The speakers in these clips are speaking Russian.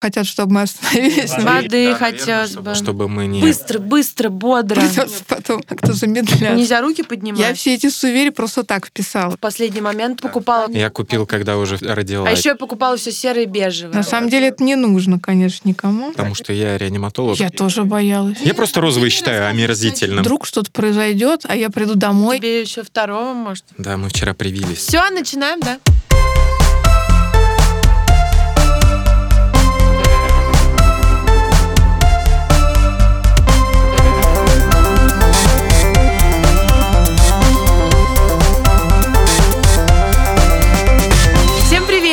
хотят, чтобы мы остановились. Воды, Воды да, хотелось наверное, бы. Чтобы мы не... Быстро, быстро, бодро. Придется потом как-то замедляться. Нельзя руки поднимать. Я все эти сувери просто так вписала. в последний момент покупала. Я купил, когда уже родила. А еще я покупала все серое и бежевое. На самом деле это не нужно, конечно, никому. Потому что я реаниматолог. Я тоже боялась. Я просто розовый считаю омерзительным. Вдруг что-то произойдет, а я приду домой. Тебе еще второго, может. Да, мы вчера привились. Все, начинаем, да?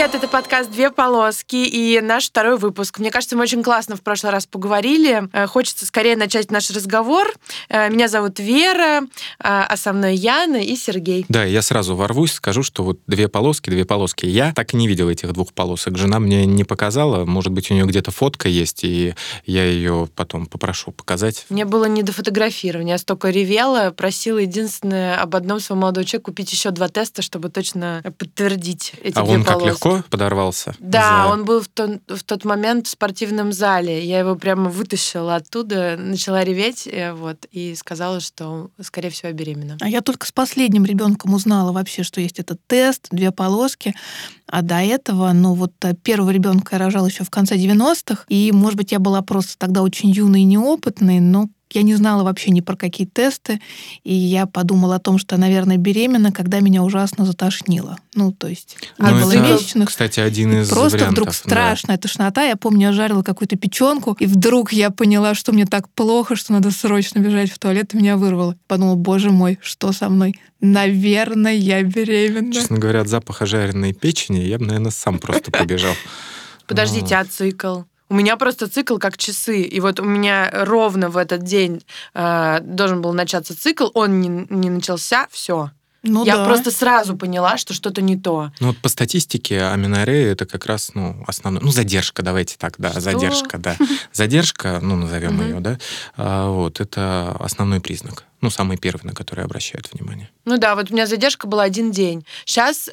Привет! Это подкаст «Две полоски» и наш второй выпуск. Мне кажется, мы очень классно в прошлый раз поговорили. Э, Хочется скорее начать наш разговор. Э, Меня зовут Вера, э, а со мной Яна и Сергей. Да, я сразу ворвусь, скажу, что вот две полоски, две полоски. Я так и не видел этих двух полосок. Жена мне не показала. Может быть, у нее где-то фотка есть, и я ее потом попрошу показать. Мне было не до фотографирования. Я столько ревела, просила единственное об одном своего молодого человека купить еще два теста, чтобы точно подтвердить эти а две он как полоски. Подорвался? Да, за- он был в, тон- в тот момент в спортивном зале. Я его прямо вытащила оттуда, начала реветь, э, вот, и сказала, что, скорее всего, я беременна. А я только с последним ребенком узнала вообще, что есть этот тест, две полоски. А до этого, ну вот э, первого ребенка я рожала еще в конце 90-х. И, может быть, я была просто тогда очень юной и неопытной, но я не знала вообще ни про какие тесты. И я подумала о том, что, наверное, беременна, когда меня ужасно затошнило. Ну, то есть не Ну, было это, месячных. Кстати, один из Просто вариантов. вдруг да. страшная тошнота. Я помню, я жарила какую-то печенку, и вдруг я поняла, что мне так плохо, что надо срочно бежать в туалет, и меня вырвало. Подумала, боже мой, что со мной? Наверное, я беременна. Честно говоря, от запаха жареной печени я бы, наверное, сам просто побежал. Подождите, А. а цикл? У меня просто цикл как часы. И вот у меня ровно в этот день э, должен был начаться цикл, он не, не начался, все. Ну я да. просто сразу поняла, что что-то не то. Ну вот по статистике аменорея это как раз ну основной, ну задержка, давайте так, да, Что? задержка, да, задержка, ну назовем ее, да, А, вот это основной признак, ну самый первый, на который обращают внимание. Ну да, вот у меня задержка была один день. Сейчас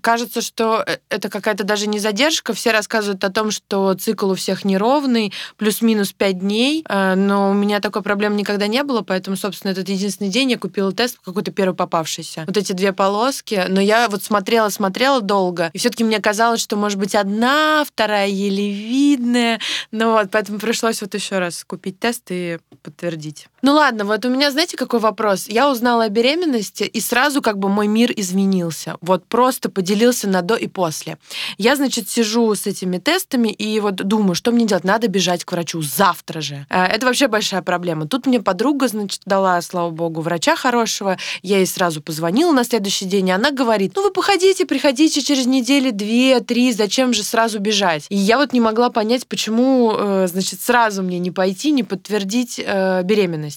кажется, что э, это какая-то даже не задержка. Все рассказывают о том, что цикл у всех неровный, плюс-минус 5 дней. Э, но у меня такой проблемы никогда не было, поэтому, собственно, этот единственный день я купила тест какой-то первый попавшийся. Вот эти две полоски. Но я вот смотрела, смотрела долго, и все-таки мне казалось, что может быть одна, вторая еле видная. Ну вот, поэтому пришлось вот еще раз купить тест и подтвердить. Ну ладно, вот у меня, знаете, какой вопрос? Я узнала о беременности, и сразу как бы мой мир изменился. Вот просто поделился на до и после. Я, значит, сижу с этими тестами и вот думаю, что мне делать? Надо бежать к врачу завтра же. Э, Это вообще большая проблема. Тут мне подруга, значит, дала, слава богу, врача хорошего. Я ей сразу позвонила на следующий день, и она говорит, ну вы походите, приходите через недели две, три, зачем же сразу бежать? И я вот не могла понять, почему, э, значит, сразу мне не пойти, не подтвердить э, беременность.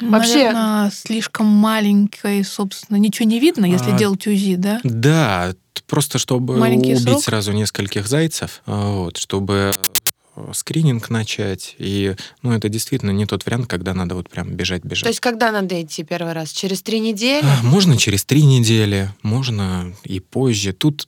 Вообще- Наверное, слишком маленькой, собственно, ничего не видно, если А. делать УЗИ, да? Да, просто чтобы Маленький убить срок? сразу нескольких зайцев, а, вот, чтобы скрининг начать, и, ну, это действительно не тот вариант, когда надо вот прям бежать-бежать. То есть когда надо идти первый раз? Через три недели? А, Можно через три недели, можно и позже. Тут,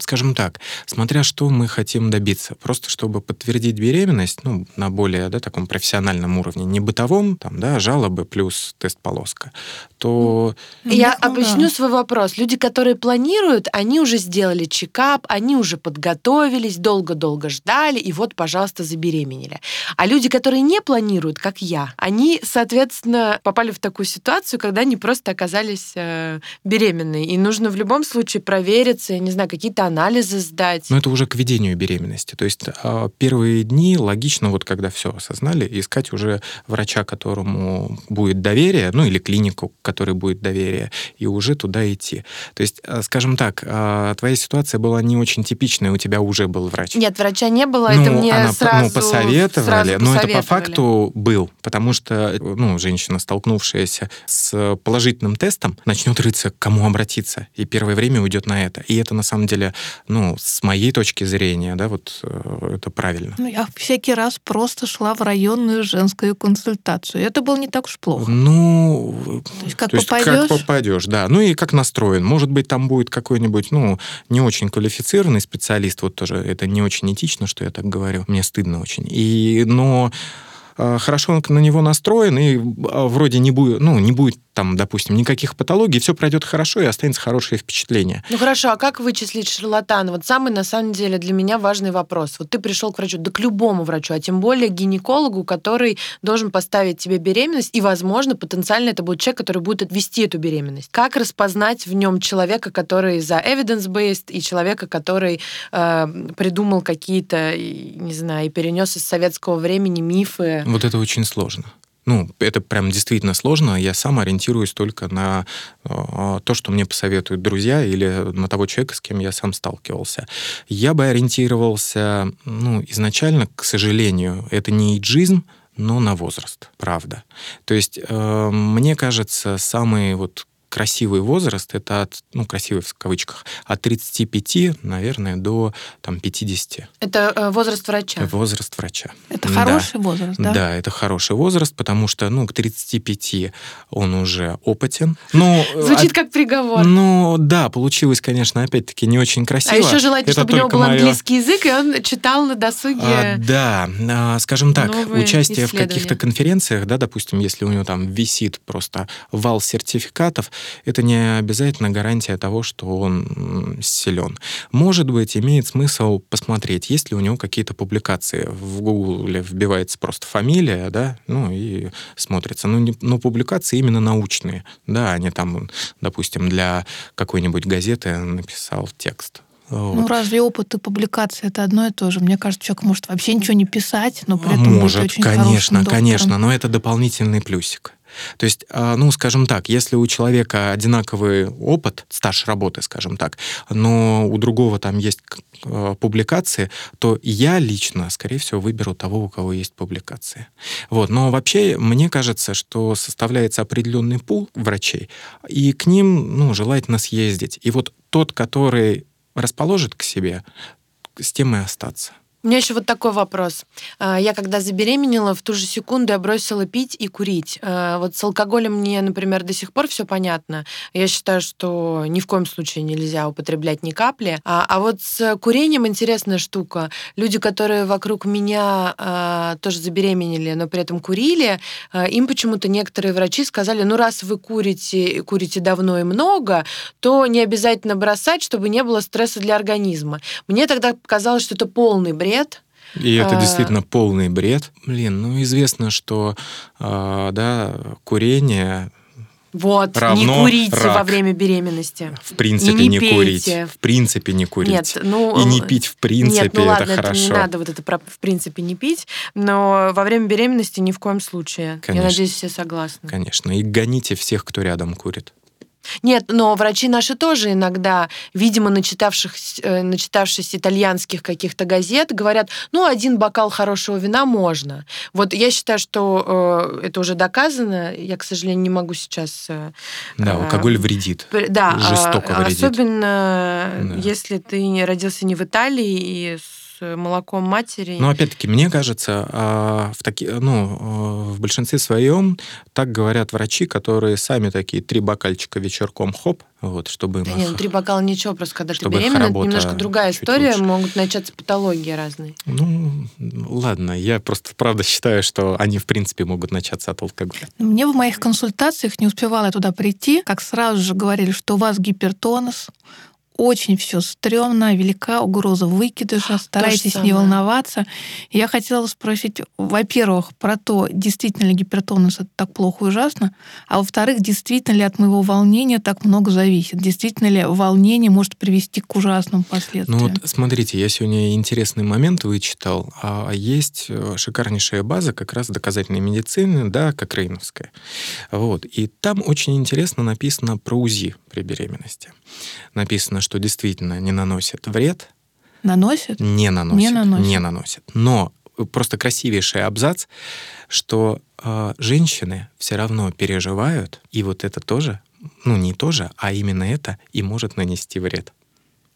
скажем так, смотря что мы хотим добиться. Просто чтобы подтвердить беременность, ну, на более, да, таком профессиональном уровне, не бытовом, там, да, жалобы плюс тест-полоска, то Я Ну, объясню да. свой вопрос. Люди, которые планируют, они уже сделали чекап, они уже подготовились, долго-долго ждали, и вот, пожалуйста, забеременели. А люди, которые не планируют, как я, они, соответственно, попали в такую ситуацию, когда они просто оказались э, беременны. И нужно в любом случае провериться, не знаю, какие-то анализы сдать. Ну, это уже к ведению беременности. То есть а, первые дни логично, вот когда все осознали, искать уже врача, которому будет доверие, ну или клинику, которой будет доверие, и уже туда идти. То есть, а, скажем так, а, твоя ситуация была не очень типичная, у тебя уже был врач. Нет, врача не было, Ну, это мне она сразу, ну, посоветовали, сразу но это по посоветовали. факту был, потому что ну, женщина, столкнувшаяся с положительным тестом, начнет рыться, к кому обратиться, и первое время уйдет на это. И это на самом деле, ну, с моей точки зрения, да, вот э, это правильно. Ну, я всякий раз просто шла в районную женскую консультацию. Это было не так уж плохо. Ну, То есть как то есть попадешь, как попадешь, да. Ну и как настроен. Может быть, там будет какой-нибудь, ну, не очень квалифицированный специалист, вот тоже это не очень этично, что я так говорю. Мне стыдно очень. И, но э, хорошо он на него настроен, и э, вроде не будет, ну, не будет там, допустим, никаких патологий, все пройдет хорошо, и останется хорошее впечатление. Ну хорошо, а как вычислить шарлатана? Вот самый, на самом деле, для меня важный вопрос. Вот ты пришел к врачу, да к любому врачу, а тем более гинекологу, который должен поставить тебе беременность, и, возможно, потенциально это будет человек, который будет вести эту беременность. Как распознать в нем человека, который за evidence-based, и человека, который э, придумал какие-то, не знаю, и перенес из советского времени мифы? Вот это очень сложно. Ну, это прям действительно сложно. Я сам ориентируюсь только на э, то, что мне посоветуют друзья или на того человека, с кем я сам сталкивался. Я бы ориентировался, ну, изначально, к сожалению, это не иджизм, но на возраст, правда. То есть, э, мне кажется, самый вот красивый возраст, это от, ну, красивый в кавычках, от 35, наверное, до там, 50. Это э, возраст врача. Возраст врача. это Да. хороший возраст, да? Да, это хороший возраст, потому что, ну, к 35 он уже опытен. Ну, Звучит а- как приговор. Ну, да, получилось, конечно, опять-таки не очень красиво. а еще желательно, Это чтобы у него был моё- английский язык, и он читал на досуге. А, да, а, скажем так, участие в каких-то конференциях, да, допустим, если у него там висит просто вал сертификатов, это не обязательно гарантия того, что он силен. Может быть, имеет смысл посмотреть, есть ли у него какие-то публикации. В Гугле вбивается просто фамилия, да, ну и смотрится. Ну, не- но публикации именно научные, да, они там, допустим, для какой-нибудь газеты написал текст. Вот. Ну, разве опыт и публикация это одно и то же? Мне кажется, человек может вообще ничего не писать, но при этом быть Может, очень конечно, конечно, но это дополнительный плюсик. То есть, а, ну, скажем так, если у человека одинаковый опыт, стаж работы, скажем так, но у другого там есть э, публикации, то я лично, скорее всего, выберу того, у кого есть публикации. Вот. Но вообще, мне кажется, что составляется определенный пул врачей, и к ним, ну, желательно съездить. И вот тот, который расположит к себе, с тем и остаться. У меня еще вот такой вопрос. А, Я когда забеременела, в ту же секунду я бросила пить и курить. А, Вот с алкоголем мне, например, до сих пор все понятно. Я считаю, что ни в коем случае нельзя употреблять ни капли. А, а вот с курением интересная штука. Люди, которые вокруг меня а, тоже забеременели, но при этом курили, им почему-то некоторые врачи сказали, ну раз вы курите, курите давно и много, то не обязательно бросать, чтобы не было стресса для организма. Мне тогда казалось, что это полный бред. И это А. действительно полный бред. Блин, ну известно, что а, да, курение Вот, не Равно курите рак. во время беременности. в принципе не не, пейте. курить. В принципе не курить. Нет, ну... И не пить в принципе Нет, ну это ладно, хорошо. не надо вот это про, в принципе не пить, но во время беременности ни в коем случае. Конечно. Я надеюсь, все согласны. Конечно. И гоните всех, кто рядом курит. Нет, но врачи наши тоже иногда, видимо, начитавшись, э, начитавшись итальянских каких-то газет, говорят, ну, один бокал хорошего вина можно. Вот я считаю, что э, это уже доказано. Я, к сожалению, не могу сейчас... э, Да, а, алкоголь вредит. Пр- Да, Жестоко а, вредит. особенно Да. если ты не родился не в Италии и с молоком матери. Но опять-таки, мне кажется, а, в, таки, ну, а, в большинстве своем так говорят врачи, которые сами такие три бокальчика вечерком хоп, вот, чтобы им Да нет, ну, их- три бокала ничего, просто когда чтобы ты беременна, это немножко другая история, лучше. могут начаться патологии разные. Ну, ладно, я просто правда считаю, что они в принципе могут начаться от алкоголя. Мне в моих консультациях не успевала я туда прийти, как сразу же говорили, что у вас гипертонус, очень все стрёмно, велика угроза выкидыша, старайтесь не волноваться. Я хотела спросить, во-первых, про то, действительно ли гипертонус это так плохо и ужасно, а во-вторых, действительно ли от моего волнения так много зависит, действительно ли волнение может привести к ужасным последствиям. Ну вот смотрите, я сегодня интересный момент вычитал. А есть э, шикарнейшая база как раз доказательной медицины, да, Кокрейновская. Вот. И там очень интересно написано про УЗИ при беременности. Написано, что действительно не наносит вред, Наносит? не наносит. Не наносит. Не наносит. Но просто красивейший абзац, что э, женщины все равно переживают, и вот это тоже, ну не тоже, а именно это и может нанести вред.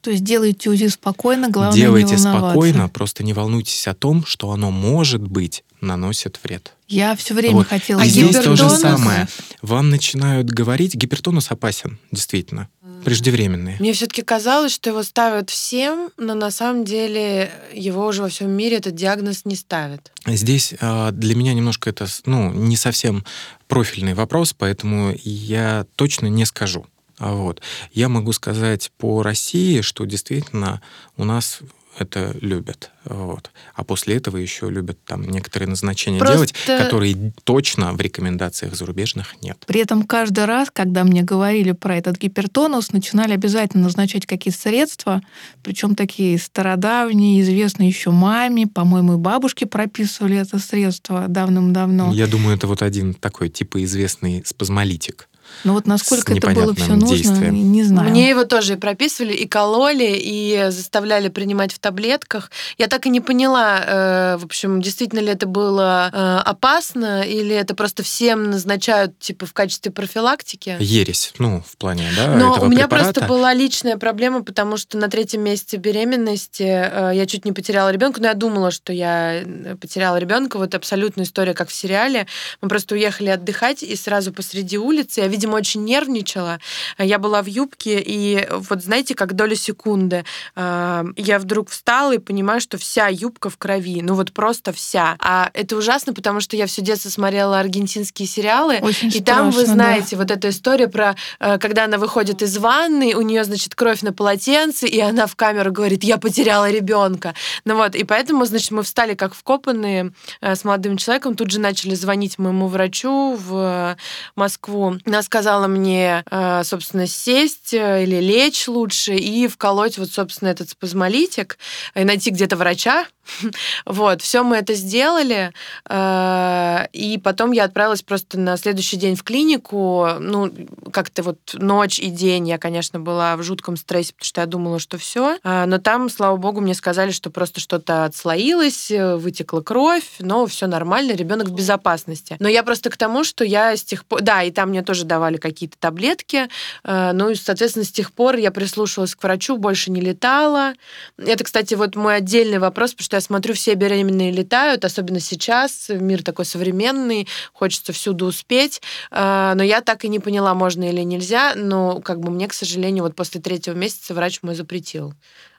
То есть делайте УЗИ спокойно, главное Делайте не волноваться. спокойно, просто не волнуйтесь о том, что оно может быть наносит вред. Я все время Вот. хотела И здесь то же самое. Вам начинают говорить, гипертонус опасен, действительно, преждевременный. Мне все-таки казалось, что его ставят всем, но на самом деле его уже во всем мире этот диагноз не ставят. Здесь а, для меня немножко это, ну, не совсем профильный вопрос, поэтому я точно не скажу. А Вот. Я могу сказать по России, что действительно у нас это любят. Вот. А после этого еще любят там некоторые назначения Просто- делать, которые точно в рекомендациях зарубежных нет. При этом каждый раз, когда мне говорили про этот гипертонус, начинали обязательно назначать какие-то средства, причем такие стародавние, известные еще маме, по-моему, и бабушке прописывали это средство давным-давно. Я думаю, это вот один такой типа известный спазмолитик. Но вот насколько это было все нужно, действием. не знаю. Мне его тоже и прописывали, и кололи, и заставляли принимать в таблетках. Я так и не поняла, э, в общем, действительно ли это было э, опасно, или это просто всем назначают типа в качестве профилактики. Ересь, ну, в плане, да, Но этого у меня препарата. просто была личная проблема, потому что на третьем месяце беременности э, я чуть не потеряла ребенка, но я думала, что я потеряла ребенка. Вот абсолютная история, как в сериале. Мы просто уехали отдыхать, и сразу посреди улицы, я, видимо, очень нервничала. Э, Я была в юбке, и вот знаете, как доля секунды, э, я вдруг встала и понимаю, что вся юбка в крови. Ну вот просто вся. А это ужасно, потому что я все детство смотрела аргентинские сериалы, Очень и там, вы страшно, да. знаете, вот эта история про, э, когда она выходит из ванны, у нее, значит, кровь на полотенце, и она в камеру говорит, я потеряла ребенка. Ну вот, и поэтому, значит, мы встали как вкопанные э, с молодым человеком, тут же начали звонить моему врачу в Москву. Она сказала мне, э, собственно, сесть э, или лечь лучше и вколоть вот, собственно, этот спазмолитик, и найти где-то врача. Вот, все мы это сделали, э, и потом я отправилась просто на следующий день в клинику. Ну, как-то вот ночь и день я, конечно, была в жутком стрессе, потому что я думала, что все. Но там, слава богу, мне сказали, что просто что-то отслоилось, э, вытекла кровь, но все нормально, ребенок в безопасности. Но я просто к тому, что я с тех пор... Да, и там мне тоже давали какие-то таблетки. э, Ну, и, соответственно, с тех пор я прислушивалась к врачу, больше не летала. Это, кстати, вот мой отдельный вопрос, потому что я смотрю, все беременные летают, особенно сейчас, мир такой современный, хочется всюду успеть, А, но я так и не поняла, можно или нельзя, но как бы мне, к сожалению, вот после третьего месяца врач мой запретил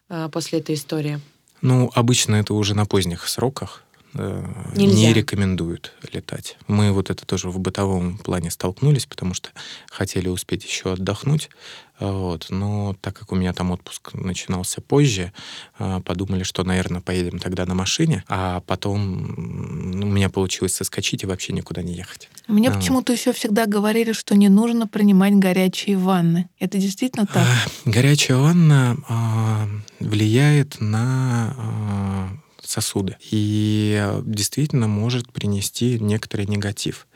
а, после этой истории. Ну, обычно это уже на поздних сроках Нельзя. не рекомендуют летать. Мы вот это тоже в бытовом плане столкнулись, потому что хотели успеть еще отдохнуть. а, Вот. Но так как у меня там отпуск начинался позже, а, подумали, что, наверное, поедем тогда на машине, а потом м, у меня получилось соскочить и вообще никуда не ехать. Мне А. почему-то еще всегда говорили, что не нужно принимать горячие ванны. Это действительно так? Горячая ванна влияет на сосуды и действительно может принести некоторый негатив.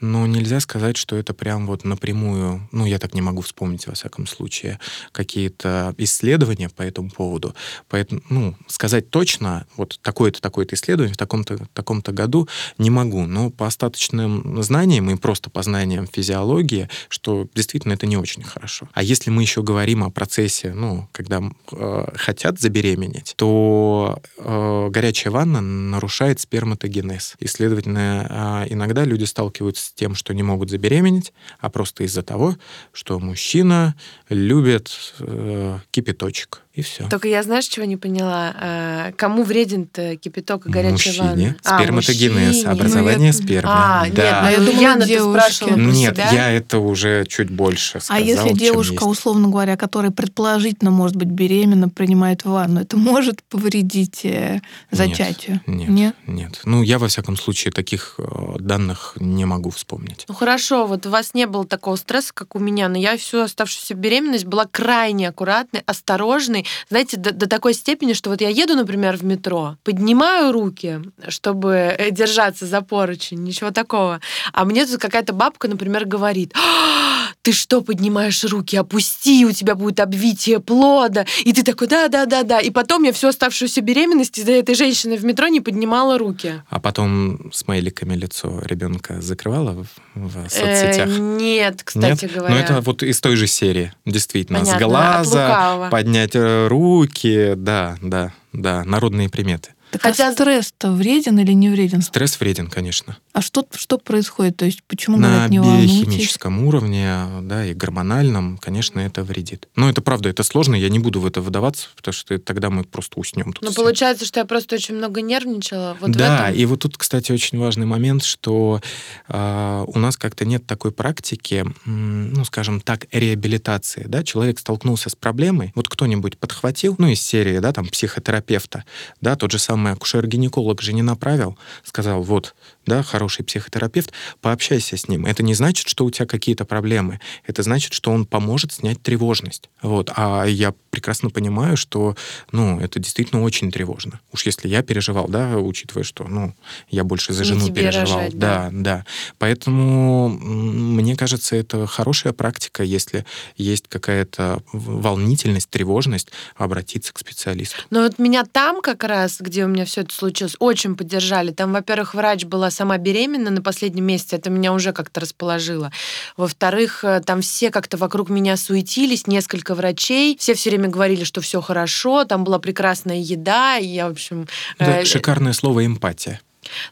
Но нельзя сказать, что это прям вот напрямую, ну, я так не могу вспомнить, во всяком случае, какие-то исследования по этому поводу. Поэтому, ну, сказать точно, вот такое-то, такое-то исследование в таком-то, таком-то году не могу. Но по остаточным знаниям и просто по знаниям физиологии, что действительно это не очень хорошо. А если мы еще говорим о процессе, ну, когда э, хотят забеременеть, то э, горячая ванна нарушает сперматогенез. И, следовательно, э, иногда люди сталкиваются с тем, что не могут забеременеть, а просто из-за того, что мужчина любит э, кипяточек. И все. Только я, знаешь, чего не поняла? А, Кому вреден-то кипяток и горячая ванна? Мужчине. А, Сперматогенез, мужчине. образование Ну, я- спермы. А, да. нет, А ну, я думала, Яна, ты девушки. спрашивала про Нет, себя? я это уже чуть больше А сказал, если чем девушка, есть. условно говоря, которая предположительно может быть беременна, принимает ванну, это может повредить э, зачатию? Нет, Нет? нет. Ну, я, во всяком случае, таких э, данных не могу вспомнить. Ну хорошо, вот у вас не было такого стресса, как у меня, но я всю оставшуюся беременность была крайне аккуратной, осторожной, знаете, до, до такой степени, что вот я еду, например, в метро, поднимаю руки, чтобы э, держаться за поручень, ничего такого, а мне тут какая-то бабка, например, говорит, «А, ты что поднимаешь руки, опусти, у тебя будет обвитие плода. И ты такой, да-да-да-да. И потом я всю оставшуюся беременность из-за этой женщины в метро не поднимала руки. А потом смайликами лицо ребенка закрывала в, в соцсетях? Э, нет, кстати Нет? говоря. Ну, это вот из той же серии, действительно. Понятно, С глаза, поднять э, руки, да, да, да, народные приметы. Так Хотя- а стресс-то вреден или не вреден? Стресс вреден, конечно. А что, что происходит? То есть почему На говорят, не биохимическом уровне, да, и гормональном, конечно, это вредит. Но это правда, это сложно, я не буду в это выдаваться, потому что тогда мы просто уснем тут. Ну, все. получается, что я просто очень много нервничала. Вот да, и вот тут, кстати, очень важный момент, что а, у нас как-то нет такой практики, ну, скажем так, реабилитации, да, человек столкнулся с проблемой, вот кто-нибудь подхватил, ну, из серии, да, там, психотерапевта, да, тот же самый акушер-гинеколог же не направил, сказал, вот, да, хороший психотерапевт, пообщайся с ним. Это не значит, что у тебя какие-то проблемы, это значит, что он поможет снять тревожность, вот, а я прекрасно понимаю, что, ну, это действительно очень тревожно. Уж если я переживал, да, учитывая, что, ну, я больше за жену переживал. рожать, да, да. Поэтому м, мне кажется, это хорошая практика, если есть какая-то волнительность, тревожность, обратиться к специалисту. Но вот меня там как раз, где у меня все это случилось, очень поддержали. Там, во-первых, врач была сама беременна на последнем месяце, это меня уже как-то расположило. Во-вторых, э, там все как-то вокруг меня суетились, несколько врачей, все все время говорили, что все хорошо, там была прекрасная еда, и я, в общем... Это э, шикарное слово эмпатия.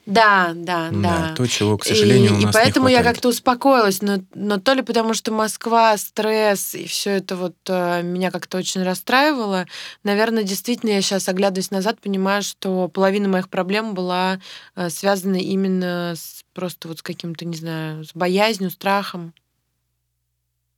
Да, да, да. то, чего, к сожалению, и, у и нас поэтому не я как-то успокоилась, но, но то ли потому, что Москва, стресс и все это вот э, меня как-то очень расстраивало. Наверное, действительно, я сейчас, оглядываясь назад, понимаю, что половина моих проблем была э, связана именно с просто вот с каким-то, не знаю, с боязнью, страхом.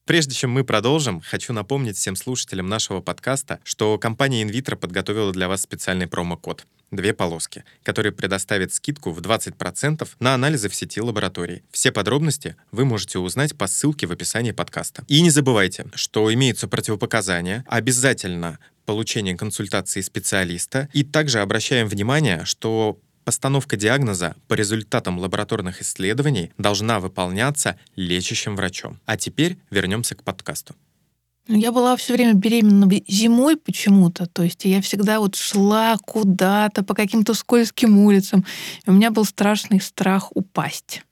Прежде чем мы продолжим, хочу напомнить всем слушателям нашего подкаста, что компания InVitro подготовила для вас специальный промокод «Две полоски», который предоставит скидку в 20% на анализы в сети лабораторий. Все подробности вы можете узнать по ссылке в описании подкаста. И не забывайте, что имеются противопоказания, обязательно получение консультации специалиста, и также обращаем внимание, что Постановка диагноза по результатам лабораторных исследований должна выполняться лечащим врачом. А теперь вернемся к подкасту. Я была все время беременна зимой почему-то. То есть я всегда вот шла куда-то по каким-то скользким улицам. И у меня был страшный страх упасть.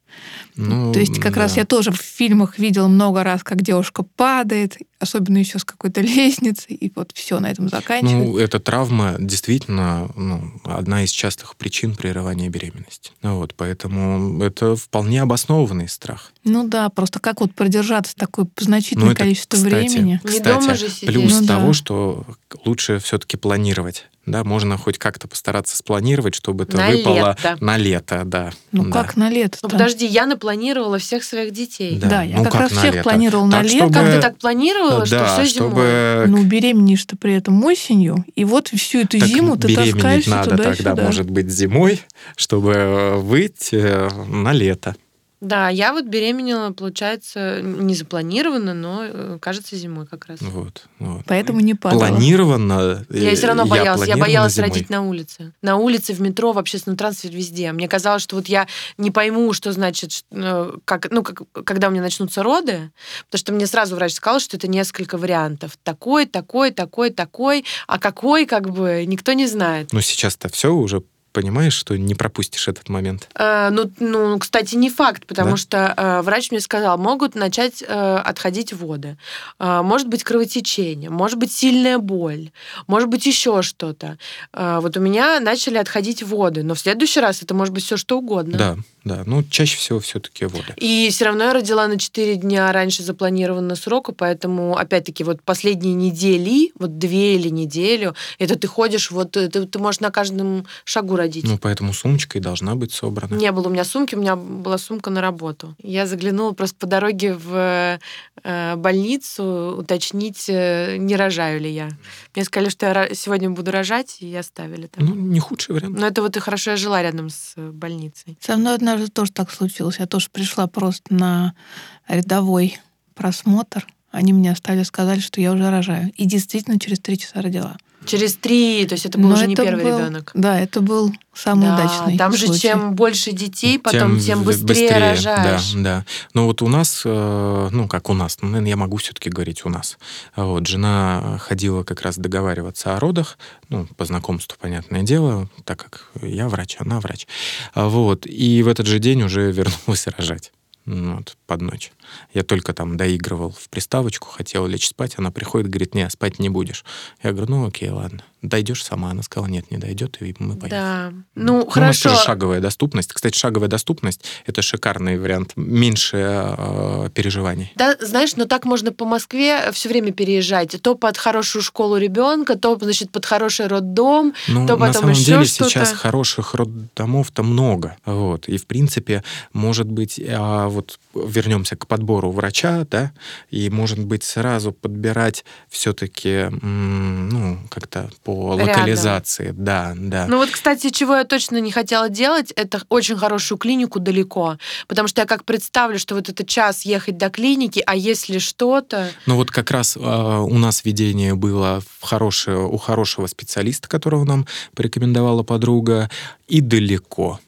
Ну, То есть как раз да. я тоже в фильмах видела много раз, как девушка падает, особенно еще с какой-то лестницы, и вот все на этом заканчивается. Ну, эта травма действительно ну, одна из частых причин прерывания беременности. Ну Вот, поэтому это вполне обоснованный страх. Ну да, просто как вот продержаться такое значительное Ну, это, количество кстати, времени. Не дома Кстати, же сидеть. плюс Ну да. того, что лучше все-таки планировать. Да, можно хоть как-то постараться спланировать, чтобы это На выпало лето. на лето, да. Ну да. как на лето? Ну подожди, я напланировала всех своих детей. Да. Да, я ну как как раз на всех лето? планировала на Так, лето. чтобы- Как ты так планировала, что да, все чтобы зимой? Ну, беременеешь ты при этом осенью, и вот всю эту Так зиму ты таскаешься надо туда-сюда. тогда, может быть, зимой, чтобы э, выйти э, на лето. Да, я вот беременела, получается, не запланированно, но, э, кажется, зимой как раз. Вот, вот. Поэтому не падала. Я Планированно. э, все равно боялась. Я, планировала боялась зимой. родить на улице. На улице, в метро, в общественном транспорте, везде. Мне казалось, что вот я не пойму, что значит, э, как, ну, как, когда у меня начнутся роды, потому что мне сразу врач сказал, что это несколько вариантов. Такой, такой, такой, такой, а какой, как бы, никто не знает. Но сейчас-то все уже понимаешь, что не пропустишь этот момент. Э, ну, ну, кстати, не факт, потому Да? что э, врач мне сказал, могут начать э, отходить воды, Э, может быть кровотечение, может быть сильная боль, может быть еще что-то. Э, вот у меня начали отходить воды, но в следующий раз это может быть все что угодно. Да, да. Ну, чаще всего все-таки воды. И все равно я родила на 4 дня раньше запланированного срока, поэтому, опять-таки, вот последние недели, вот две или неделю, это ты ходишь, вот э, ты, ты можешь на каждом шагу родить. Ну, поэтому сумочка и должна быть собрана. Не было у меня сумки, у меня была сумка на работу. Я заглянула просто по дороге в э, больницу уточнить, э, не рожаю ли я. Мне сказали, что я сегодня буду рожать, и оставили там. Ну, не худший вариант. Но это вот и хорошо я жила рядом с э, больницей. Со мной однажды тоже так случилось. Я тоже пришла просто на рядовой просмотр, они мне оставили, сказали, что я уже рожаю. И действительно через три часа родила. Через три, то есть это был Но уже не это первый был- ребенок. Да, это был самый Да, удачный Там же случай. чем больше детей, потом тем, в- быстрее, рожаешь. Да, да. Но вот у нас, э, ну, как у нас, ну, наверное, я могу все-таки говорить у нас. Вот, жена ходила как раз договариваться о родах, ну, по знакомству, понятное дело, так как я врач, она врач. А Вот, и в этот же день уже вернулась рожать. Ну, Вот, под ночь. Я только там доигрывал в приставочку, хотел лечь спать, она приходит, говорит, не, спать не будешь. Я говорю, ну окей, ладно. Дойдешь сама? Она сказала, нет, не дойдет, и мы поехали. Да. Ну, Ну, у нас хорошо. тоже шаговая доступность. Кстати, шаговая доступность — это шикарный вариант. Меньше э, переживаний. Да, знаешь, но так можно по Москве все время переезжать. То под хорошую школу ребенка, то, значит, под хороший роддом. Ну, То на потом самом еще деле что-то. сейчас хороших роддомов-то много. Вот. И, в принципе, может быть, а, вот вернемся к подбору врача, да, и, может быть, сразу подбирать все-таки, ну, как-то по Рядом. локализации. Да, да. Ну вот, кстати, чего я точно не хотела делать, это очень хорошую клинику далеко. Потому что я как представлю, что вот это час ехать до клиники, а если что-то... Ну вот как раз а, у нас видение было в хорошее, у хорошего специалиста, которого нам порекомендовала подруга, и далеко.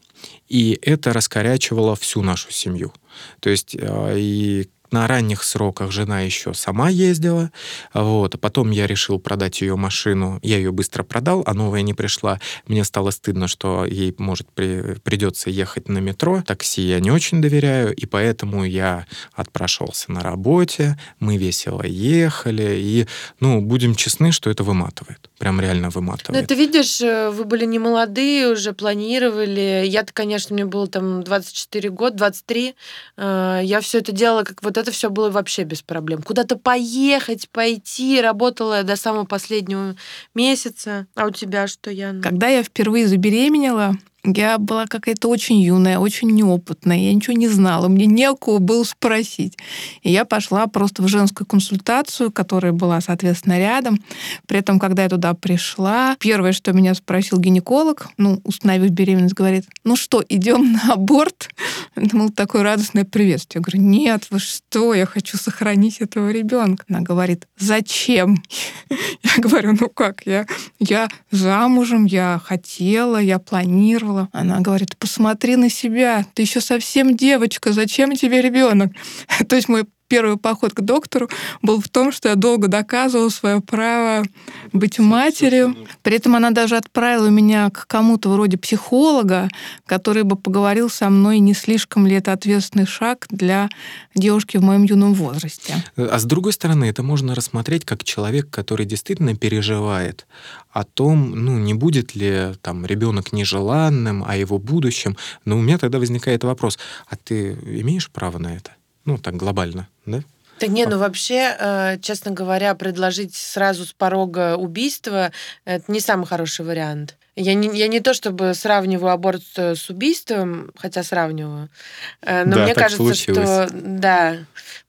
И это раскорячивало всю нашу семью. То есть а, и на ранних сроках жена еще сама ездила, вот, а потом я решил продать ее машину, я ее быстро продал, а новая не пришла. Мне стало стыдно, что ей, может, при- придется ехать на метро, такси я не очень доверяю, и поэтому я отпрашивался на работе, мы весело ехали, и, ну, будем честны, что это выматывает, прям реально Ну, выматывает. это видишь, э, вы были не молодые, уже планировали. Я-то, конечно, мне было там 24 года, 23. Э, Я все это делала, как вот это все было вообще без проблем. Куда-то поехать, пойти. Работала до самого последнего месяца. А у тебя что, Яна? Когда я впервые забеременела, я была какая-то очень юная, очень неопытная, я ничего не знала, мне некого было спросить. И я пошла просто в женскую консультацию, которая была, соответственно, рядом. При этом, когда я туда пришла, первое, что меня спросил гинеколог, ну, установив беременность, говорит, ну что, идем на аборт? Было такое радостное приветствие. Я говорю, нет, вы что, я хочу сохранить этого ребенка. Она говорит, зачем? Я говорю, ну как, я, я замужем, я хотела, я планировала. Она говорит, посмотри на себя, ты еще совсем девочка, зачем тебе ребенок? То есть мой первый поход к доктору был в том, что я долго доказывала свое право быть матерью. При этом она даже отправила меня к кому-то вроде психолога, который бы поговорил со мной, не слишком ли это ответственный шаг для девушки в моем юном возрасте. А с другой стороны, это можно рассмотреть как человек, который действительно переживает о том, ну, не будет ли там ребенок нежеланным, о его будущем. Но у меня тогда возникает вопрос, а ты имеешь право на это? Ну, так глобально, да? Да не, ну вообще, э, честно говоря, предложить сразу с порога убийства — это не самый хороший вариант. Я не, я не то чтобы сравниваю аборт с с убийством, хотя сравниваю, э, но Да, мне кажется, случилось. что... Да,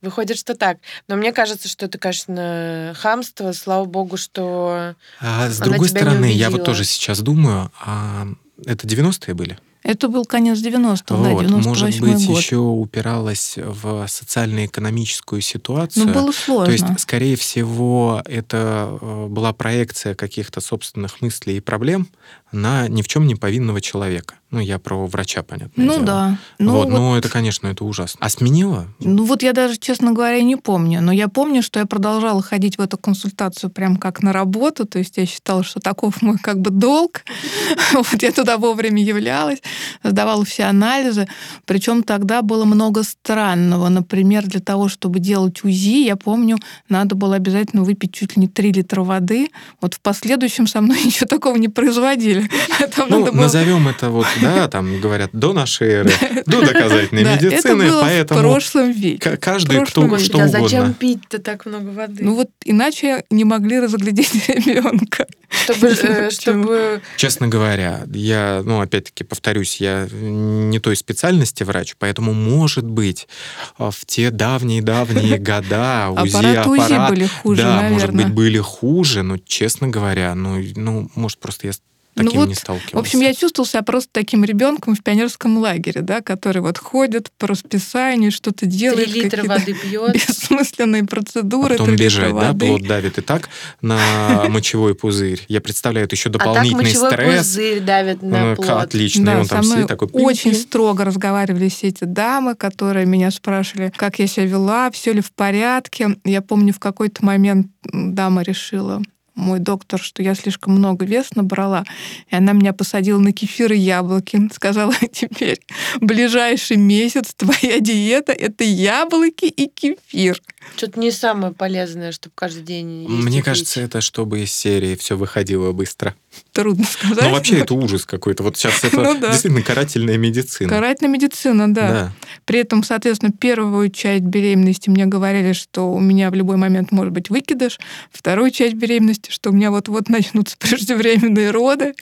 выходит, что так. Но мне кажется, что это, конечно, хамство. Слава богу, что... А с другой стороны, я вот тоже сейчас думаю, а это 90-е были? Это был конец 90-х, да, вот, 98 может быть, год. еще упиралась в социально-экономическую ситуацию. Ну, было сложно. То есть, скорее всего, это э, была проекция каких-то собственных мыслей и проблем на ни в чем не повинного человека. Ну, я про врача, понятно. ну да. Ну, вот, вот- но это, конечно, это ужасно. А сменила? Ну вот я даже, честно говоря, не помню. Но я помню, что я продолжала ходить в эту консультацию прям как на работу. То есть я считала, что таков мой как бы долг. Вот я туда вовремя являлась, сдавала все анализы. Причем тогда было много странного. Например, для того, чтобы делать УЗИ, я помню, надо было обязательно выпить чуть ли не 3 литра воды. Вот в последующем со мной ничего такого не производили. Там Ну, было- назовем это вот, да, там говорят, до нашей эры, до доказательной Да, это медицины, было в поэтому прошлом веке. каждый, в прошлом кто веке. что а зачем угодно. пить-то так много воды? Ну вот иначе не могли разглядеть ребенка. чтобы, э, чтобы Честно говоря, я, ну, опять-таки, повторюсь, я не той специальности врач, поэтому, может быть, а, в те давние-давние года УЗИ, Аппарат были хуже, да, может быть, были хуже, но, честно говоря, ну, ну, может, просто я таким ну вот, не сталкивался. В общем, я чувствовал себя просто таким ребенком в пионерском лагере, да, который вот ходит по расписанию, что-то делает. Три литра воды пьет. Бессмысленные процедуры. А потом бежать, да, плод давит и так на мочевой пузырь. Я представляю, это еще дополнительный а так стресс. пузырь давит на плод. Отлично, да, и он там сидит такой... Очень строго разговаривали все эти дамы, которые меня спрашивали, как я себя вела, все ли в порядке. Я помню, в какой-то момент дама решила, мой доктор, что я слишком много вес набрала, и она меня посадила на кефир и яблоки. Сказала, теперь ближайший месяц твоя диета — это яблоки и кефир. Что-то не самое полезное, чтобы каждый день есть Мне кажется, это чтобы из серии все выходило быстро. Трудно сказать. Ну, вообще, это ужас какой-то. Вот сейчас это ну, да. действительно карательная медицина. Карательная медицина, да. да. При этом, соответственно, первую часть беременности мне говорили, что у меня в любой момент может быть выкидыш. Вторую часть беременности, что у меня вот-вот начнутся преждевременные роды.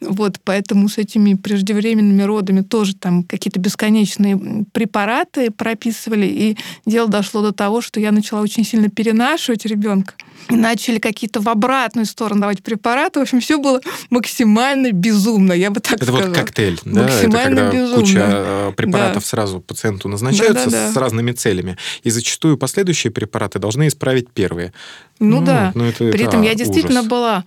Вот, поэтому с этими преждевременными родами тоже там какие-то бесконечные препараты прописывали. И дело дошло до того, что я начала очень сильно перенашивать ребенка. И начали какие-то в обратную сторону давать препараты. В общем, все было максимально безумно, я бы так это сказала. Это вот коктейль, да? Максимально это когда безумно. куча э, препаратов да. сразу пациенту назначаются да, да, да. с разными целями. И зачастую последующие препараты должны исправить первые. Ну, ну да. Ну, это, При это, этом я действительно ужас. была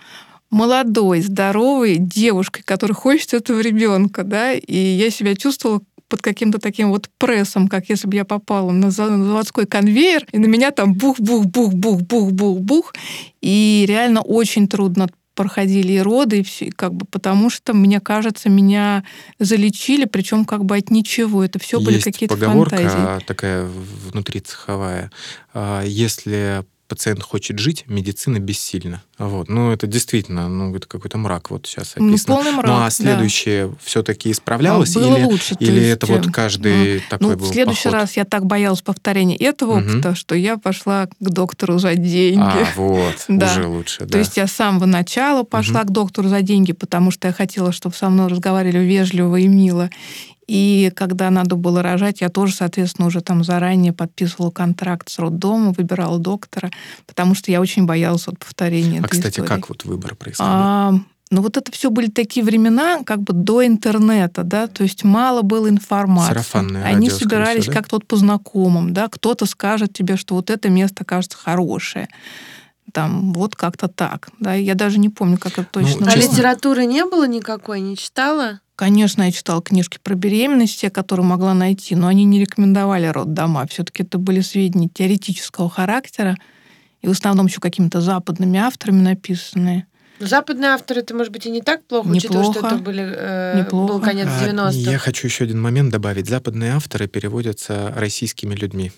молодой, здоровой девушкой, которая хочет этого ребенка, да, и я себя чувствовала под каким-то таким вот прессом, как если бы я попала на заводской конвейер, и на меня там бух-бух-бух-бух-бух-бух-бух. И реально очень трудно проходили и роды, и все, как бы, потому что, мне кажется, меня залечили, причем как бы от ничего. Это все были какие-то поговорка фантазии. такая внутри цеховая. А, если пациент хочет жить, медицина бессильна. Вот. Ну, это действительно, ну, это какой-то мрак вот сейчас ну, описано. Ну, полный мрак, ну, а следующее да. все-таки исправлялось? А, было или, лучше. Или есть, это вот каждый ну, такой ну, был в следующий поход? раз я так боялась повторения этого угу. опыта, что я пошла к доктору за деньги. А, вот, да. уже лучше, да. То есть я с самого начала пошла угу. к доктору за деньги, потому что я хотела, чтобы со мной разговаривали вежливо и мило. И когда надо было рожать, я тоже, соответственно, уже там заранее подписывала контракт с роддомом, выбирала доктора, потому что я очень боялась от повторения. А, кстати, истории. как вот выбор происходил? А, ну вот это все были такие времена, как бы до интернета, да, то есть мало было информации. Сарафанное Они радио, собирались всего, да? как-то вот по знакомым, да, кто-то скажет тебе, что вот это место кажется хорошее там вот как-то так. Да? Я даже не помню, как это ну, точно А литературы не было никакой, не читала? Конечно, я читала книжки про беременность, те, которые могла найти, но они не рекомендовали роддома. Все-таки это были сведения теоретического характера и в основном еще какими-то западными авторами написанные. Западные авторы, это, может быть, и не так плохо, Неплохо. учитывая, что это были, э, Неплохо. был конец 90-х. Я хочу еще один момент добавить. Западные авторы переводятся российскими людьми.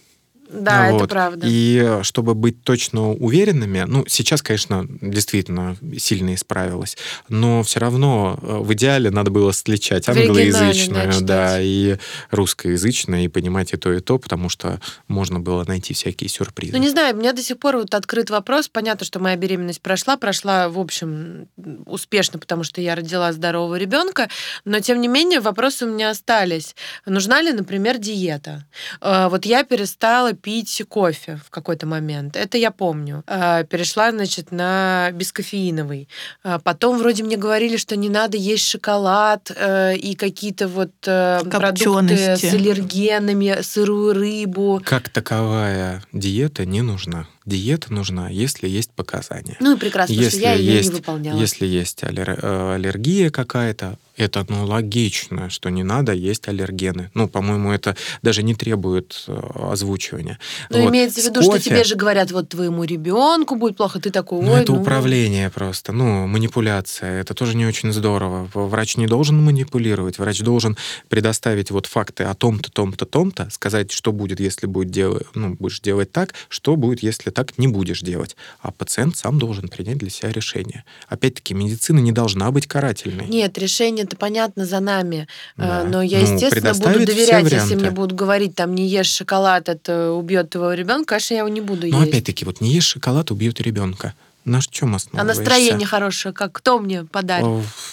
Да, вот. это правда. И чтобы быть точно уверенными, ну, сейчас, конечно, действительно сильно исправилось, но все равно э, в идеале надо было отличать англоязычную, да, и русскоязычную, и понимать и то, и то, потому что можно было найти всякие сюрпризы. Ну, не знаю, у меня до сих пор вот открыт вопрос. Понятно, что моя беременность прошла, прошла, в общем, успешно, потому что я родила здорового ребенка, но, тем не менее, вопросы у меня остались. Нужна ли, например, диета? Э, вот я перестала пить кофе в какой-то момент. Это я помню. А, перешла, значит, на бескофеиновый. А, потом вроде мне говорили, что не надо есть шоколад э, и какие-то вот э, продукты с аллергенами, сырую рыбу. Как таковая диета не нужна диета нужна, если есть показания. Ну и прекрасно, если что я ее есть, не выполняла. Если есть аллер, э, аллергия какая-то, это ну, логично, что не надо есть аллергены. Ну, по-моему, это даже не требует э, озвучивания. Но вот. имеется в виду, кофе... что тебе же говорят, вот твоему ребенку будет плохо, ты такой, ой, ну, это ну... управление просто, ну, манипуляция. Это тоже не очень здорово. Врач не должен манипулировать, врач должен предоставить вот факты о том-то, том-то, том-то, сказать, что будет, если будет делать, ну, будешь делать так, что будет, если так не будешь делать. А пациент сам должен принять для себя решение. Опять-таки, медицина не должна быть карательной. Нет, решение это понятно за нами. Да. Но я, ну, естественно, буду доверять, если мне будут говорить, там, не ешь шоколад, это убьет твоего ребенка, конечно, я его не буду Но есть. опять-таки, вот не ешь шоколад, убьет ребенка. На чем основываешься? А настроение хорошее, как кто мне подарит?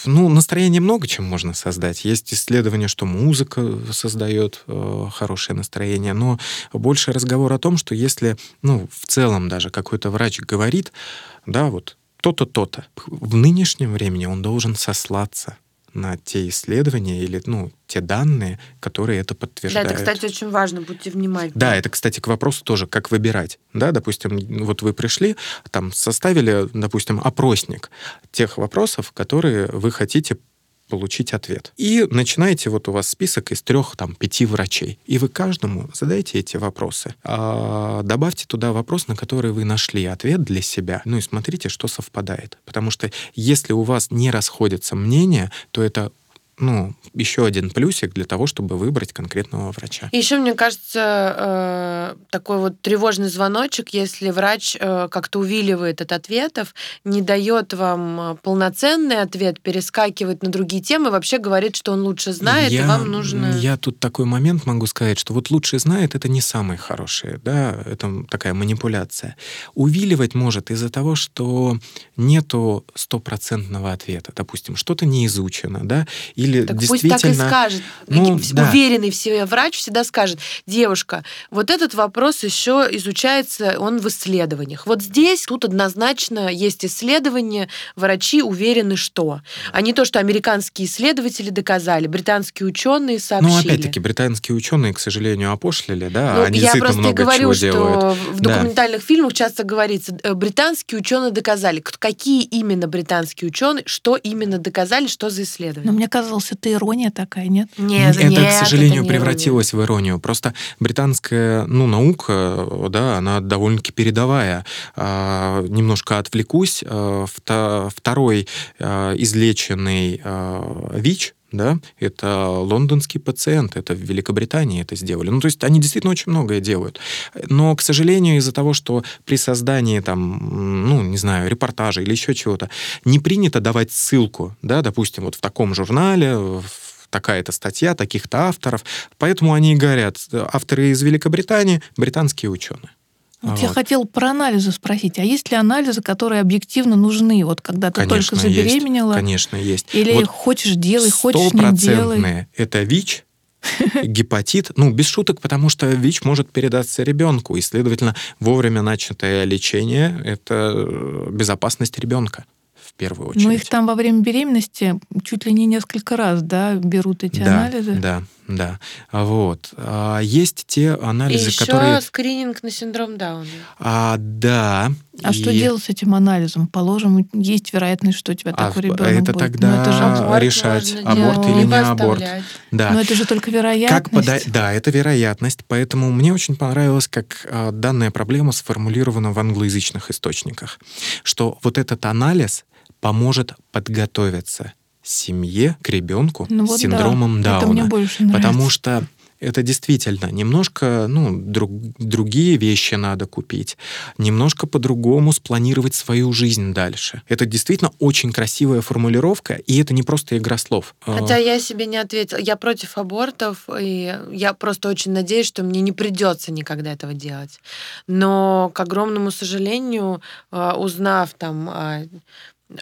Ну, настроение много чем можно создать. Есть исследование, что музыка создает э, хорошее настроение, но больше разговор о том, что если, ну, в целом даже какой-то врач говорит, да, вот то-то, то-то. В нынешнем времени он должен сослаться на те исследования или ну, те данные, которые это подтверждают. Да, это, кстати, очень важно, будьте внимательны. Да, это, кстати, к вопросу тоже, как выбирать. Да, допустим, вот вы пришли, там составили, допустим, опросник тех вопросов, которые вы хотите получить ответ. И начинаете, вот у вас список из трех, там, пяти врачей. И вы каждому задаете эти вопросы. А, добавьте туда вопрос, на который вы нашли ответ для себя. Ну и смотрите, что совпадает. Потому что если у вас не расходятся мнения, то это ну, еще один плюсик для того, чтобы выбрать конкретного врача. И еще, мне кажется, э, такой вот тревожный звоночек, если врач э, как-то увиливает от ответов, не дает вам э, полноценный ответ, перескакивает на другие темы, вообще говорит, что он лучше знает, я, и вам нужно... Я тут такой момент могу сказать, что вот лучше знает, это не самое хорошее, да, это такая манипуляция. Увиливать может из-за того, что нету стопроцентного ответа. Допустим, что-то не изучено, да, или или так действительно... пусть так и скажет. Ну, да. Уверенный в себе врач всегда скажет, девушка, вот этот вопрос еще изучается, он в исследованиях. Вот здесь, тут однозначно есть исследования, врачи уверены, что. А не то, что американские исследователи доказали, британские ученые ну, сообщили. Ну, опять-таки, британские ученые, к сожалению, опошлили, да, ну, они Я просто много говорю, чего что делают. в документальных да. фильмах часто говорится, э, британские ученые доказали. Какие именно британские ученые, что именно доказали, что за исследование? Но мне казалось, казалось, это ирония такая, нет? Нет, это, нет, к сожалению, это превратилось ирония. в иронию. Просто британская ну, наука, да, она довольно-таки передовая. А, немножко отвлекусь. А, второй а, излеченный а, ВИЧ, да, это лондонский пациент, это в Великобритании это сделали. Ну, то есть они действительно очень многое делают. Но, к сожалению, из-за того, что при создании там, ну, не знаю, репортажа или еще чего-то, не принято давать ссылку, да, допустим, вот в таком журнале, такая-то статья, таких-то авторов. Поэтому они и говорят, авторы из Великобритании, британские ученые. Вот, вот я хотел про анализы спросить. А есть ли анализы, которые объективно нужны? Вот когда ты конечно, только забеременела? Есть, конечно, есть. Или вот хочешь делай, хочешь не делай? это ВИЧ, гепатит, ну, без шуток, потому что ВИЧ может передаться ребенку, и, следовательно, вовремя начатое лечение – это э, безопасность ребенка в первую очередь. Ну, их там во время беременности чуть ли не несколько раз, да, берут эти да, анализы? Да, да. Вот. А есть те анализы, и еще которые... скрининг на синдром Дауна. А, да. А и... что делать с этим анализом? Положим, есть вероятность, что у тебя а такой ребенок это будет. тогда Но это же аборт решать, аборт или не аборт. Да. Но это же только вероятность. Как пода... Да, это вероятность. Поэтому мне очень понравилось, как а, данная проблема сформулирована в англоязычных источниках. Что вот этот анализ поможет подготовиться семье к ребенку ну, с вот синдромом да. Дауна. Это мне больше нравится. Потому что это действительно немножко, ну, друг, другие вещи надо купить, немножко по-другому спланировать свою жизнь дальше. Это действительно очень красивая формулировка, и это не просто игра слов. Хотя я себе не ответила. Я против абортов, и я просто очень надеюсь, что мне не придется никогда этого делать. Но, к огромному сожалению, а, узнав там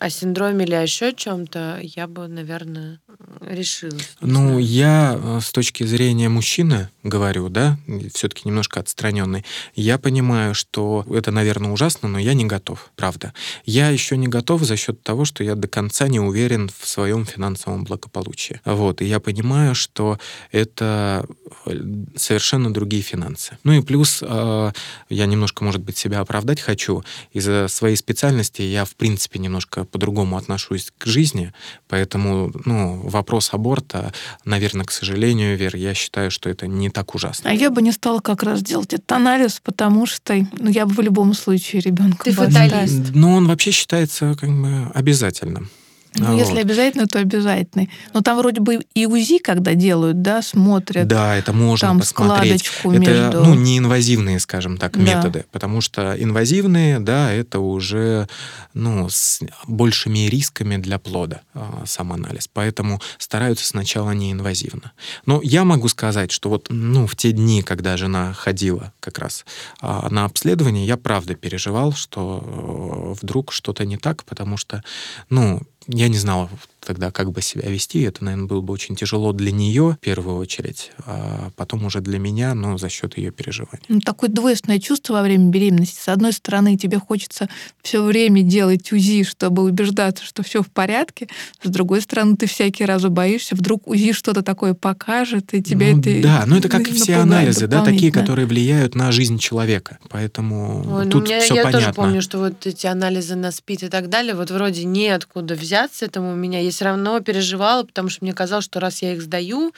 о синдроме или еще о чем-то, я бы, наверное, решила. Ну, я э, с точки зрения мужчины говорю, да, все-таки немножко отстраненный, я понимаю, что это, наверное, ужасно, но я не готов, правда. Я еще не готов за счет того, что я до конца не уверен в своем финансовом благополучии. Вот, и я понимаю, что это э, совершенно другие финансы. Ну и плюс э, я немножко, может быть, себя оправдать хочу. Из-за своей специальности я, в принципе, немножко немножко по-другому отношусь к жизни, поэтому ну, вопрос аборта, наверное, к сожалению, Вер, я считаю, что это не так ужасно. А я бы не стала как раз делать этот анализ, потому что ну, я бы в любом случае ребенка Ты фаталист. Но он вообще считается как бы обязательным. Ну, вот. если обязательно, то обязательно. Но там вроде бы и УЗИ, когда делают, да, смотрят. Да, это можно там посмотреть. Складочку это, между... ну, неинвазивные, скажем так, да. методы. Потому что инвазивные, да, это уже, ну, с большими рисками для плода а, сам анализ. Поэтому стараются сначала неинвазивно. Но я могу сказать, что вот, ну, в те дни, когда жена ходила как раз а, на обследование, я правда переживал, что э, вдруг что-то не так, потому что, ну, я не знал, тогда как бы себя вести. Это, наверное, было бы очень тяжело для нее в первую очередь, а потом уже для меня, но за счет ее переживаний. Ну, такое двойственное чувство во время беременности. С одной стороны, тебе хочется все время делать УЗИ, чтобы убеждаться, что все в порядке. С другой стороны, ты всякий раз боишься, вдруг УЗИ что-то такое покажет, и тебя ну, это Да, но это как и все анализы, да, такие, которые влияют на жизнь человека. Поэтому Ой, ну, тут меня, все я понятно. Я тоже помню, что вот эти анализы на СПИД и так далее, вот вроде неоткуда взяться этому у меня. Я все равно переживала, потому что мне казалось, что раз я их сдаю,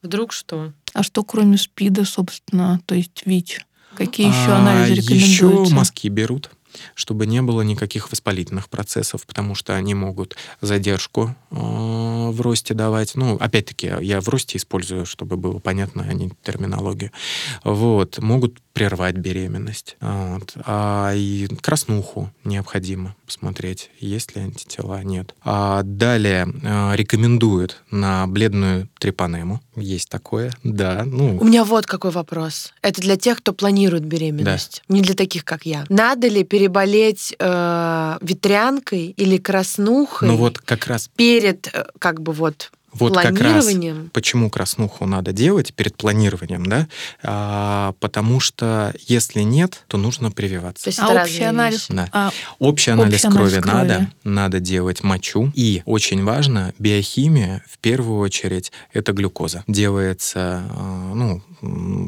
вдруг что? А что кроме СПИДа, собственно, то есть ВИЧ? Какие еще а, анализы рекомендуются? Еще мазки берут чтобы не было никаких воспалительных процессов, потому что они могут задержку э, в росте давать. Ну, опять-таки, я в росте использую, чтобы было понятно, а не терминологию. Вот. Могут прервать беременность. Вот. А и краснуху необходимо посмотреть, есть ли антитела, нет. А далее э, рекомендуют на бледную трепанему. Есть такое, да. Ну. У меня вот какой вопрос. Это для тех, кто планирует беременность, да. не для таких, как я. Надо ли переболеть э, ветрянкой или краснухой? Ну вот как раз перед э, как бы вот вот как раз почему краснуху надо делать перед планированием, да? А, потому что если нет, то нужно прививаться. То есть а общий анализ? Да. А, общий анализ общий крови, анализ крови надо, надо делать мочу. И очень важно, биохимия, в первую очередь, это глюкоза. Делается, а, ну,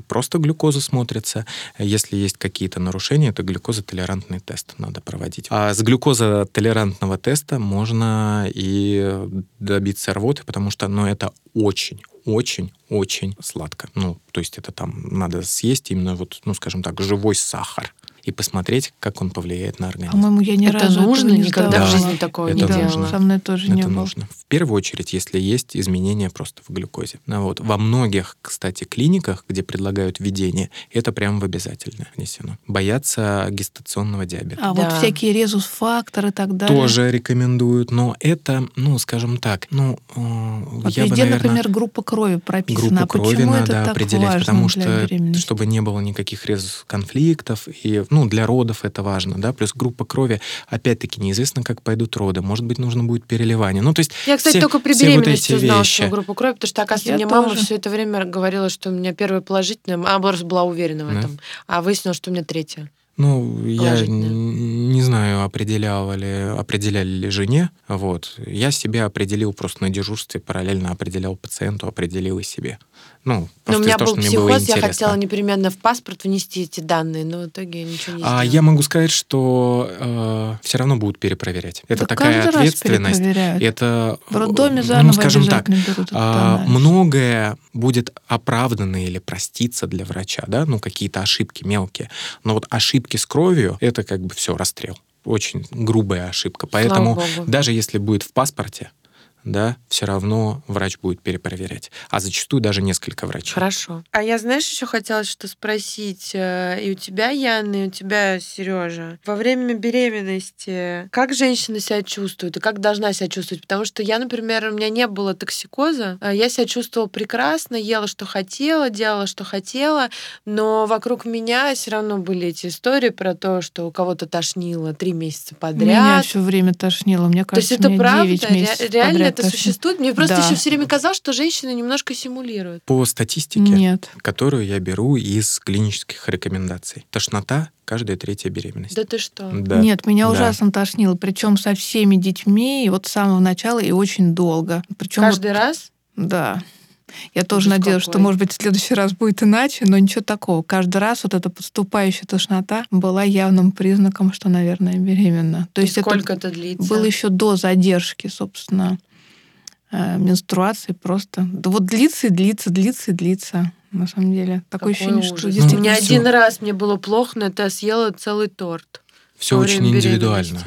просто глюкоза смотрится. Если есть какие-то нарушения, то глюкозотолерантный тест надо проводить. А с глюкозотолерантного теста можно и добиться рвоты, потому что ну, это очень, очень, очень сладко. Ну, то есть это там надо съесть именно вот, ну, скажем так, живой сахар и посмотреть, как он повлияет на организм. По-моему, я ни это разу нужно, не никогда в жизни такого это не нужно. делала. Со мной тоже это не было. нужно. В первую очередь, если есть изменения просто в глюкозе. Ну, вот. Во многих, кстати, клиниках, где предлагают введение, это прям в обязательное внесено. Боятся гестационного диабета. А да. вот всякие резус-факторы и так далее. Тоже рекомендуют, но это, ну, скажем так, ну, э, вот я везде, бы, наверное, например, группа крови прописана. Группу а крови надо это так определять, важно потому что, чтобы не было никаких резус-конфликтов, и, ну, для родов это важно, да, плюс группа крови, опять-таки, неизвестно, как пойдут роды, может быть, нужно будет переливание. Ну, то есть Я, кстати, все, только при беременности вот узнала, вещи. что группу крови, потому что, оказывается, Я мне мама все это время говорила, что у меня первая положительная, а была уверена в Да. этом, а выяснилось, что у меня третья. Ну, я не знаю, определяла ли, определяли ли жене. Вот. Я себя определил просто на дежурстве, параллельно определял пациенту, определил и себе. Ну, Но у меня того, был мне было психоз, я интересно. хотела непременно в паспорт внести эти данные, но в итоге ничего не сделала. А я могу сказать, что все равно будут перепроверять. Это Да такая ответственность. Это, В роддоме ну, заново скажем так, а, анализ. многое будет оправдано или проститься для врача, да, ну какие-то ошибки мелкие. Но вот ошибки с кровью это как бы все расстрел. Очень грубая ошибка. Поэтому даже если будет в паспорте, да, все равно врач будет перепроверять. А зачастую даже несколько врачей. Хорошо. А я, знаешь, еще хотела что спросить э, и у тебя, Яна, и у тебя, Сережа. Во время беременности как женщина себя чувствует и как должна себя чувствовать? Потому что я, например, у меня не было токсикоза, а я себя чувствовала прекрасно, ела, что хотела, делала, что хотела, но вокруг меня все равно были эти истории про то, что у кого-то тошнило три месяца Меня подряд. все время тошнило. Мне То есть кажется, это меня правда? 9 Ре- месяцев реально подряд это существует? Мне просто Да. еще все время казалось, что женщины немножко симулируют. По статистике, Нет. которую я беру из клинических рекомендаций. Тошнота каждая третья беременность. Да ты что? Да. Нет, меня Да. ужасно тошнило, причем со всеми детьми, и вот с самого начала и очень долго. Причем Каждый раз? да. Я тоже Ужас надеялась, что, какой. может быть, в следующий раз будет иначе, но ничего такого. Каждый раз вот эта подступающая тошнота была явным признаком, что, наверное, беременна. То И есть сколько это это длится? было еще до задержки, собственно, менструации просто. Да вот длится и длится, длится и длится. На самом деле. Такое Какой ощущение, что ужас. Ну, У действительно меня один раз мне было плохо, но это я съела целый торт. Все очень индивидуально.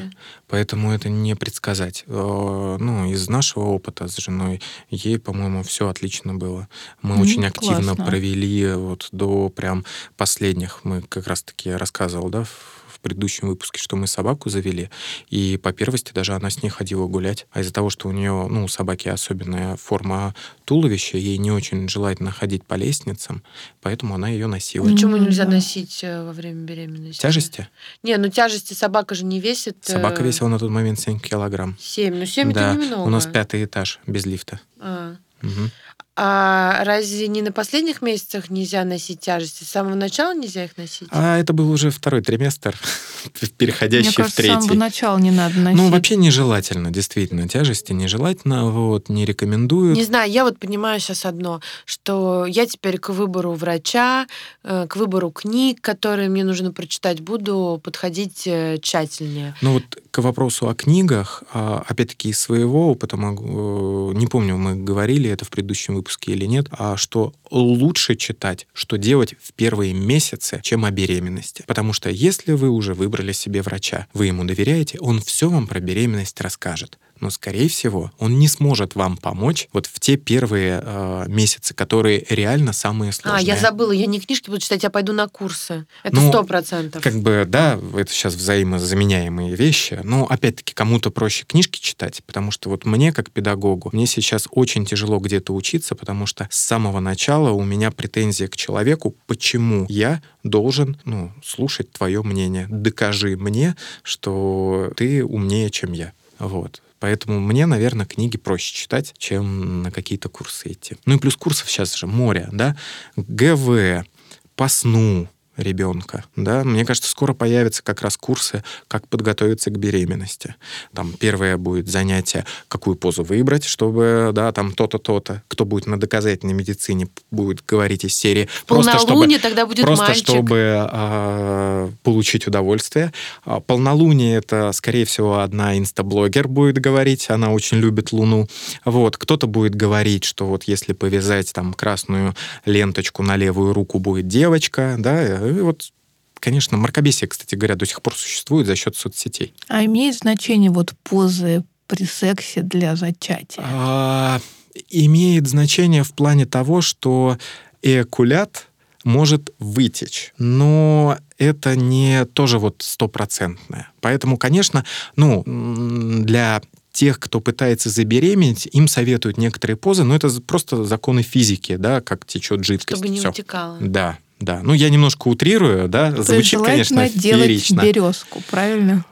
Поэтому это не предсказать. Э, Ну, из нашего опыта с женой, ей, по-моему, все отлично было. Мы Ну, очень активно классно. провели вот до прям последних. Мы как раз-таки я рассказывал, да, в предыдущем выпуске, что мы собаку завели, и по первости даже она с ней ходила гулять. А из-за того, что у нее, ну, у собаки особенная форма туловища, ей не очень желательно ходить по лестницам, поэтому она ее носила. Почему нельзя носить э, во время беременности? Тяжести? Не, ну тяжести собака же не весит. э, Собака весила на тот момент 7 килограмм. 7. Ну 7 да, это немного. у нас пятый этаж без лифта. А. Мгм. А разве не на последних месяцах нельзя носить тяжести? С самого начала нельзя их носить? А это был уже второй триместр, переходящий Мне кажется, в с самого третий. начала не надо носить. Ну, вообще нежелательно, действительно. Тяжести нежелательно, вот, не рекомендуют. Не знаю, я вот понимаю сейчас одно, что я теперь к выбору врача, э, к выбору книг, которые мне нужно прочитать, буду подходить э, тщательнее. Ну вот к вопросу о книгах, а, опять-таки из своего опыта могу, э, не помню, мы говорили это в предыдущем выпуске или нет, а что лучше читать, что делать в первые месяцы, чем о беременности. Потому что если вы уже выбрали себе врача, вы ему доверяете, он все вам про беременность расскажет. Но, скорее всего, он не сможет вам помочь вот в те первые э, месяцы, которые реально самые сложные. А, я забыла, я не книжки буду читать, я пойду на курсы. Это Ну, сто процентов. Как бы, да, это сейчас взаимозаменяемые вещи, но опять-таки кому-то проще книжки читать, потому что вот мне, как педагогу, мне сейчас очень тяжело где-то учиться, потому что с самого начала у меня претензия к человеку, почему я должен ну, слушать твое мнение. Докажи мне, что ты умнее, чем я. Вот. Поэтому мне, наверное, книги проще читать, чем на какие-то курсы идти. Ну и плюс курсов сейчас же море, да? ГВ, по сну ребенка, да, мне кажется, скоро появятся как раз курсы, как подготовиться к беременности. Там первое будет занятие, какую позу выбрать, чтобы, да, там то-то, то-то. Кто будет на доказательной медицине, будет говорить из серии. Просто чтобы Полнолуние тогда будет Просто мальчик. чтобы а, получить удовольствие. А, полнолуние это, скорее всего, одна инстаблогер будет говорить, она очень любит Луну. Вот кто-то будет говорить, что вот если повязать там красную ленточку на левую руку будет девочка, да. И вот, конечно, мракобесие, кстати говоря, до сих пор существует за счет соцсетей. А имеет значение вот позы при сексе для зачатия? А, имеет значение в плане того, что эякулят может вытечь, но это не тоже вот стопроцентное. Поэтому, конечно, ну, для тех, кто пытается забеременеть, им советуют некоторые позы, но это просто законы физики, да, как течет жидкость. Чтобы не утекало. Да, да. Ну, я немножко утрирую, да, То есть звучит, конечно, желательно делать феерично. березку, правильно?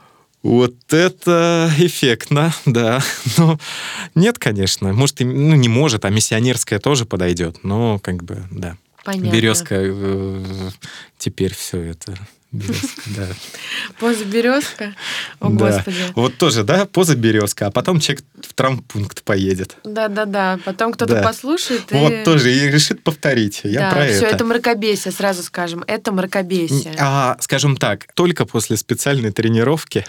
Вот это эффектно, да. Но нет, конечно. Может, и- ну, не может, а миссионерская тоже подойдет. Но, как бы, да. Понятно. Березка э, теперь все это. Березка, да. Поза березка. О, Да. Господи. Вот тоже, да, поза березка, а потом человек в травмпункт поедет. Да-да-да. Потом кто-то Да. послушает и... Вот тоже и решит повторить. Я да, про все, это. это мракобесие, сразу скажем. Это мракобесие. А, скажем так, только после специальной тренировки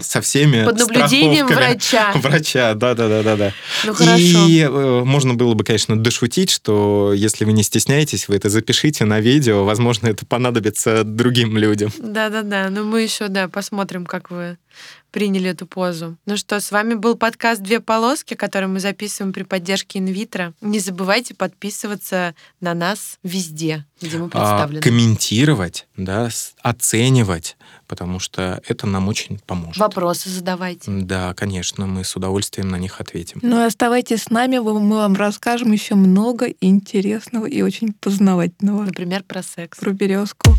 со всеми Под наблюдением врача. Врача, да, да, да, да, да. Ну хорошо. И э, можно было бы, конечно, дошутить, что если вы не стесняетесь, вы это запишите на видео, возможно, это понадобится другим людям. Да-да-да, ну мы еще, да, посмотрим, как вы приняли эту позу. Ну что, с вами был подкаст «Две полоски», который мы записываем при поддержке инвитро. Не забывайте подписываться на нас везде, где мы А, представлены. комментировать, да, оценивать, потому что это нам очень поможет. Вопросы задавайте. Да, конечно, мы с удовольствием на них ответим. Ну и оставайтесь с нами, вы- мы вам расскажем еще много интересного и очень познавательного Например, про секс. про березку.